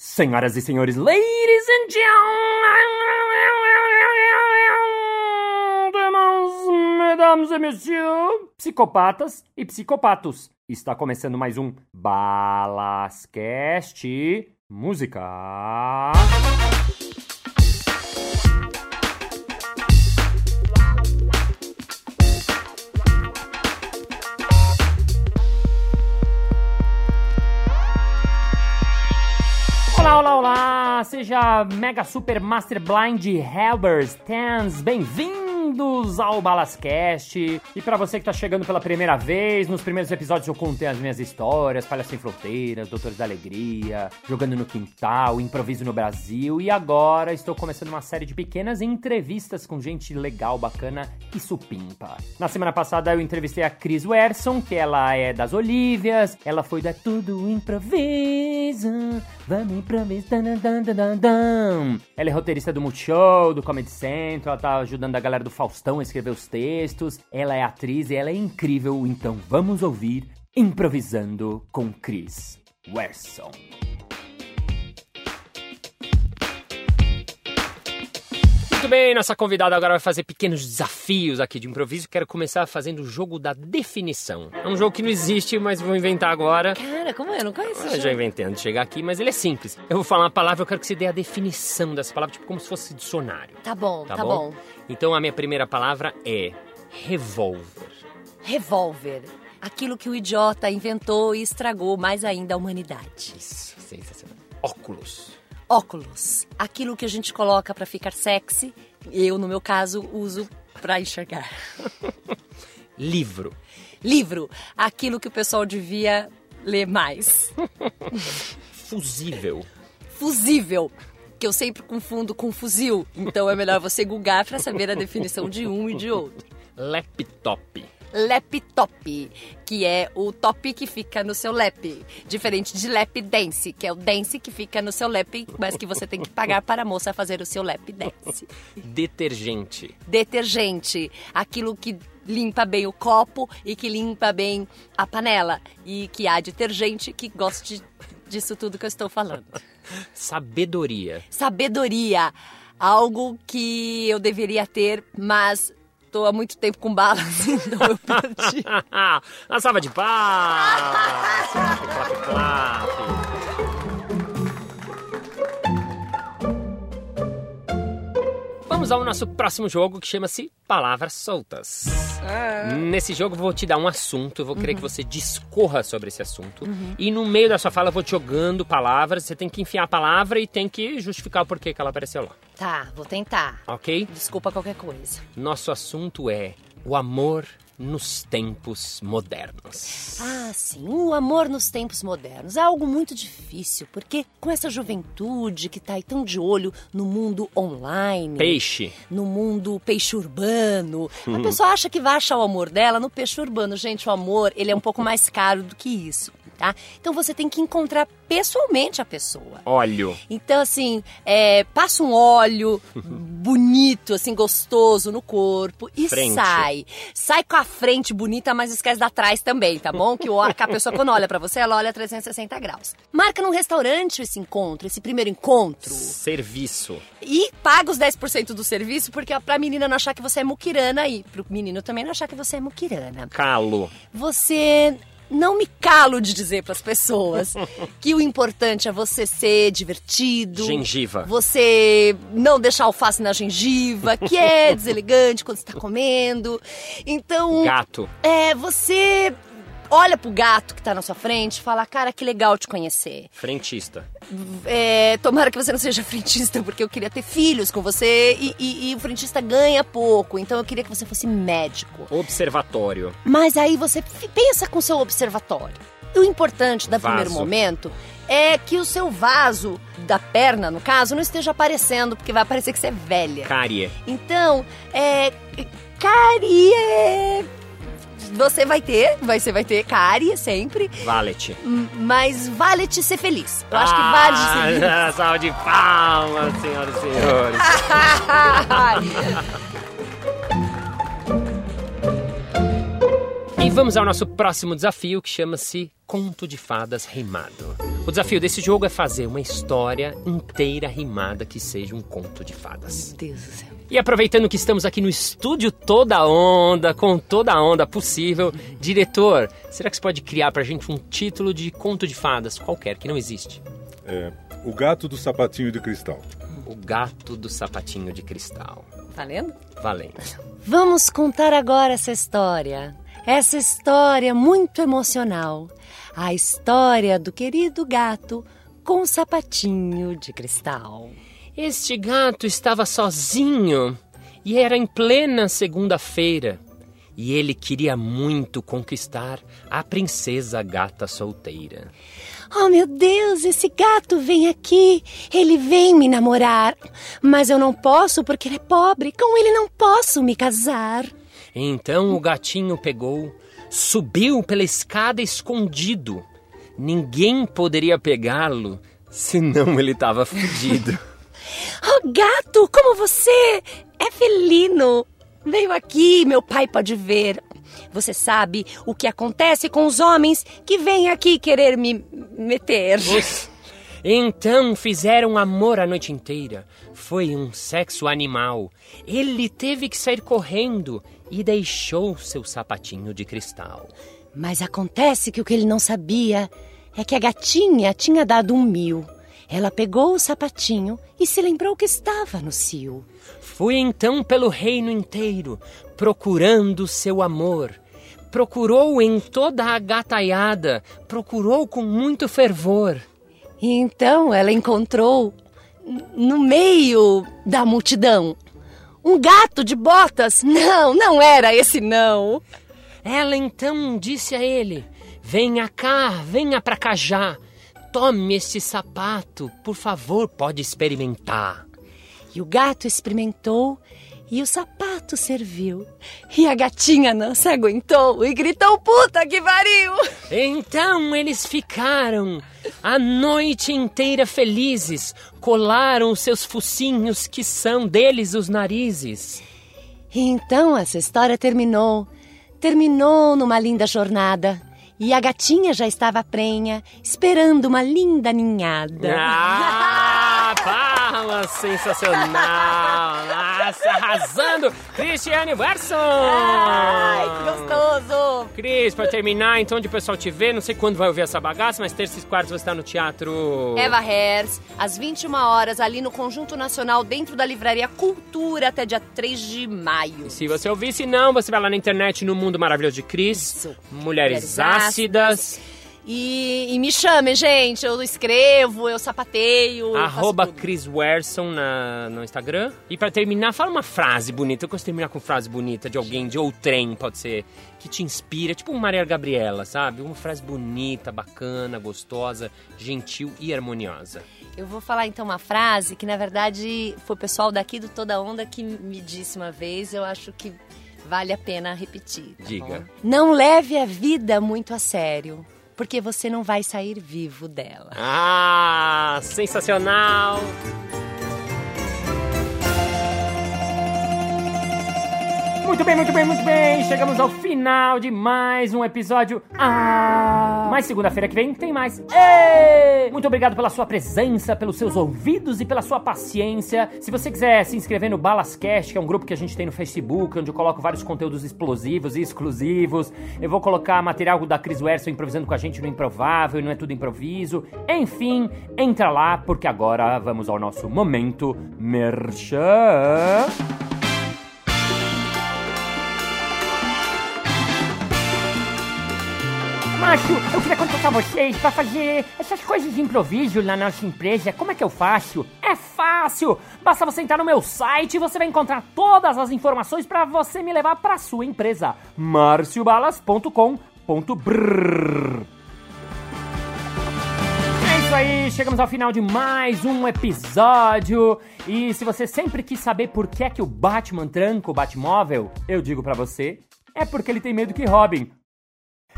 Senhoras e senhores, ladies and gentlemen, mesdames et messieurs, psicopatas e psicopatos. Está começando mais um Balascast Música. Mega Super Master Blind Helbers Tens, bem-vindos ao Balascast! E para você que tá chegando pela primeira vez, nos primeiros episódios eu contei as minhas histórias, Palha Sem Fronteiras, Doutores da Alegria, Jogando no Quintal, Improviso no Brasil, e agora estou começando uma série de pequenas entrevistas com gente legal, bacana e supimpa. Na semana passada eu entrevistei a Cris Werson, que ela é das Olívias, ela foi da Tudo Improviso, vamos improvisar. Dan, dan, dan, dan. Ela é roteirista do Multishow, do Comedy Central, ela tá ajudando a galera do Faustão a escrever os textos. Ela é atriz e ela é incrível, então vamos ouvir Improvisando com Chris Werson. Muito bem, nossa convidada agora vai fazer pequenos desafios aqui de improviso. Quero começar fazendo o jogo da definição. É um jogo que não existe, mas vou inventar agora. Cara, como é? Eu não conheço Eu já inventei antes de chegar aqui, mas ele é simples. Eu vou falar uma palavra, eu quero que você dê a definição dessa palavra, tipo como se fosse dicionário. Tá bom, Tá tá, bom? bom. Então a minha primeira palavra é revólver. Revólver. Aquilo que o idiota inventou e estragou mais ainda a humanidade. Isso, sensacional. Óculos. Óculos. Aquilo que a gente coloca pra ficar sexy. Eu, no meu caso, uso pra enxergar. Livro. Livro. Aquilo que o pessoal devia ler mais. Fusível. Fusível. Que eu sempre confundo com fuzil. Então é melhor você googar pra saber a definição de um e de outro. Laptop. Laptop, que é o top que fica no seu lap, diferente de lap dance, que é o dance que fica no seu lap, mas que você tem que pagar para a moça fazer o seu lap dance. Detergente. Detergente, aquilo que limpa bem o copo e que limpa bem a panela e que há detergente que goste disso tudo que eu estou falando. Sabedoria. Sabedoria, algo que eu deveria ter, mas Tô há muito tempo com balas, então eu perdi. Uma salva de palmas. clap, clap. Vamos ao nosso próximo jogo que chama-se Palavras Soltas. Nesse jogo eu vou te dar um assunto, eu vou querer que você discorra sobre esse assunto. E no meio da sua fala eu vou te jogando palavras, você tem que enfiar a palavra e tem que justificar o porquê que ela apareceu lá, Tá, vou tentar. ok? Desculpa qualquer coisa. Nosso assunto é o amor nos tempos modernos. Ah, sim, o amor nos tempos modernos é algo muito difícil, porque com essa juventude que tá aí tão de olho no mundo online, Peixe. no mundo peixe urbano, a pessoa acha que vai achar o amor dela no peixe urbano. Gente, o amor, ele é um pouco mais caro do que isso, tá? Então você tem que encontrar pessoalmente a pessoa. Óleo. Então, assim, é, passa um óleo bonito, assim, gostoso no corpo e Frente. sai. Sai com a frente bonita, mas esquece da trás também, tá bom? Que, o, que a pessoa, quando olha pra você, ela olha 360 graus. Marca num restaurante esse encontro, esse primeiro encontro. Serviço. E paga os 10% do serviço, porque é pra menina não achar que você é muquirana e pro menino também não achar que você é muquirana. Calo. Você não me calo de dizer pras pessoas que o importante é você ser divertido. Gengiva. Você não deixar alface na gengiva, que é deselegante quando você tá comendo. Então, Gato. é, você olha pro gato que tá na sua frente e fala, cara, que legal te conhecer. Frentista. É, tomara que você não seja frentista, porque eu queria ter filhos com você e, e- e o frentista ganha pouco, então eu queria que você fosse médico. Observatório. Mas aí você pensa com o seu observatório. O importante da Vaso. primeiro momento é que o seu vaso da perna, no caso, não esteja aparecendo, porque vai parecer que você é velha. Cárie. Então, é. Carie. Você vai ter, vai- você vai ter cárie sempre, Valet. mas vale te ser feliz. Eu acho que vale te ser feliz. Ah, salve de palmas, senhoras e senhores. E vamos ao nosso próximo desafio que chama-se conto de fadas rimado. O desafio desse jogo é fazer uma história inteira rimada que seja um conto de fadas. Meu Deus do céu. E aproveitando que estamos aqui no estúdio toda onda, com toda a onda possível, diretor, será que você pode criar pra gente um título de conto de fadas qualquer que não existe? É, o gato do sapatinho de cristal. O gato do sapatinho de cristal. Valendo? Valendo. Vamos contar agora essa história. Essa história muito emocional. A história do querido gato com o sapatinho de cristal. Este gato estava sozinho e era em plena segunda-feira. E ele queria muito conquistar a princesa gata solteira. Oh meu Deus, esse gato vem aqui. Ele vem me namorar. Mas eu não posso porque ele é pobre. Com ele não posso me casar. Então o gatinho pegou, subiu pela escada escondido. Ninguém poderia pegá-lo, senão ele estava fudido. Oh gato, como você é felino. Veio aqui, meu pai pode ver. Você sabe o que acontece com os homens que vêm aqui querer me meter. Então fizeram amor a noite inteira. Foi um sexo animal. Ele teve que sair correndo e deixou seu sapatinho de cristal. Mas acontece que o que ele não sabia é que a gatinha tinha dado um mil. Ela pegou o sapatinho e se lembrou que estava no cio. Foi então pelo reino inteiro, procurando seu amor. Procurou em toda a gataiada, procurou com muito fervor. E então ela encontrou, no meio da multidão, um gato de botas. Não, não era esse não. Ela então disse a ele: Venha cá, venha pra cá já. Tome este sapato, por favor, pode experimentar. E o gato experimentou e o sapato serviu. E a gatinha não se aguentou e gritou: Puta que pariu! Então eles ficaram a noite inteira felizes, colaram seus focinhos, que são deles os narizes. E então essa história terminou. Terminou numa linda jornada. E a gatinha já estava prenha, esperando uma linda ninhada. Ah, palmas, sensacional! Nossa, arrasando! Cristiane Verson! Ai, que gostoso! Cris, pra terminar, então, onde o pessoal te vê, não sei quando vai ouvir essa bagaça, mas terça e quarta você está no teatro... Eva Hers, às 21 horas, ali no Conjunto Nacional, dentro da Livraria Cultura, até dia 3 de maio. Se você ouvir, se não, você vai lá na internet, no Mundo Maravilhoso de Cris. Isso. Mulheres, Mulheres ácidas. E, e me chame, gente. Eu escrevo, eu sapateio. Arroba. Chris Werson na, no Instagram. E pra terminar, fala uma frase bonita. Eu gosto de terminar com frase bonita de alguém, de outrem, pode ser, que te inspira. Tipo uma Maria Gabriela, sabe? Uma frase bonita, bacana, gostosa, gentil e harmoniosa. Eu vou falar então uma frase que, na verdade, foi o pessoal daqui do Toda Onda que me disse uma vez. Eu acho que vale a pena repetir. tá Diga. bom? Não leve a vida muito a sério, porque você não vai sair vivo dela. Ah, sensacional! Muito bem, muito bem, muito bem. Chegamos ao final de mais um episódio. Ah! Mas segunda-feira que vem tem mais. Ê! Muito obrigado pela sua presença, pelos seus ouvidos e pela sua paciência. Se você quiser se inscrever no Balascast, que é um grupo que a gente tem no Facebook, onde eu coloco vários conteúdos explosivos e exclusivos. Eu vou colocar material da Cris Werson improvisando com a gente no Improvável, não é tudo improviso. Enfim, entra lá, porque agora vamos ao nosso momento merchan. Eu queria contratar vocês pra fazer essas coisas de improviso na nossa empresa. Como é que eu faço? É fácil! Basta você entrar no meu site e você vai encontrar todas as informações pra você me levar pra sua empresa. marciobalas.com.br É isso aí, chegamos ao final de mais um episódio. E se você sempre quis saber por que é que o Batman tranca o Batmóvel, eu digo pra você, é porque ele tem medo que roubem.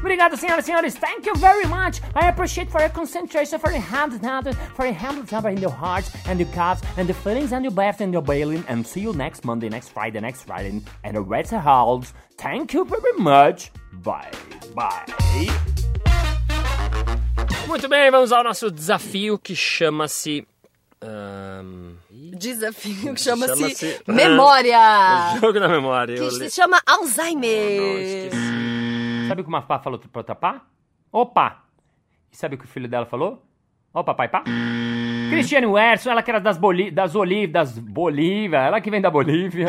Obrigado, senhoras e senhores. Thank you very much. I appreciate for your concentration, for your hands and for your hands in your hearts and your cups and the feelings and your breath and your bailing. And see you next Monday, next Friday, next Friday, and the rest of house. Thank you very much. Bye. Bye. Muito bem, vamos ao nosso desafio que chama-se. ahn, Desafio que chama-se Chama-se- Memória. o jogo da memória. Que se chama Não, Alzheimer. esqueci. Sabe o que uma pá falou pra outra pá? Opa! E sabe o que o filho dela falou? Ó, papai pá. Cristiane Werson, ela que era das, Boli das das Bolívia, ela que vem da Bolívia.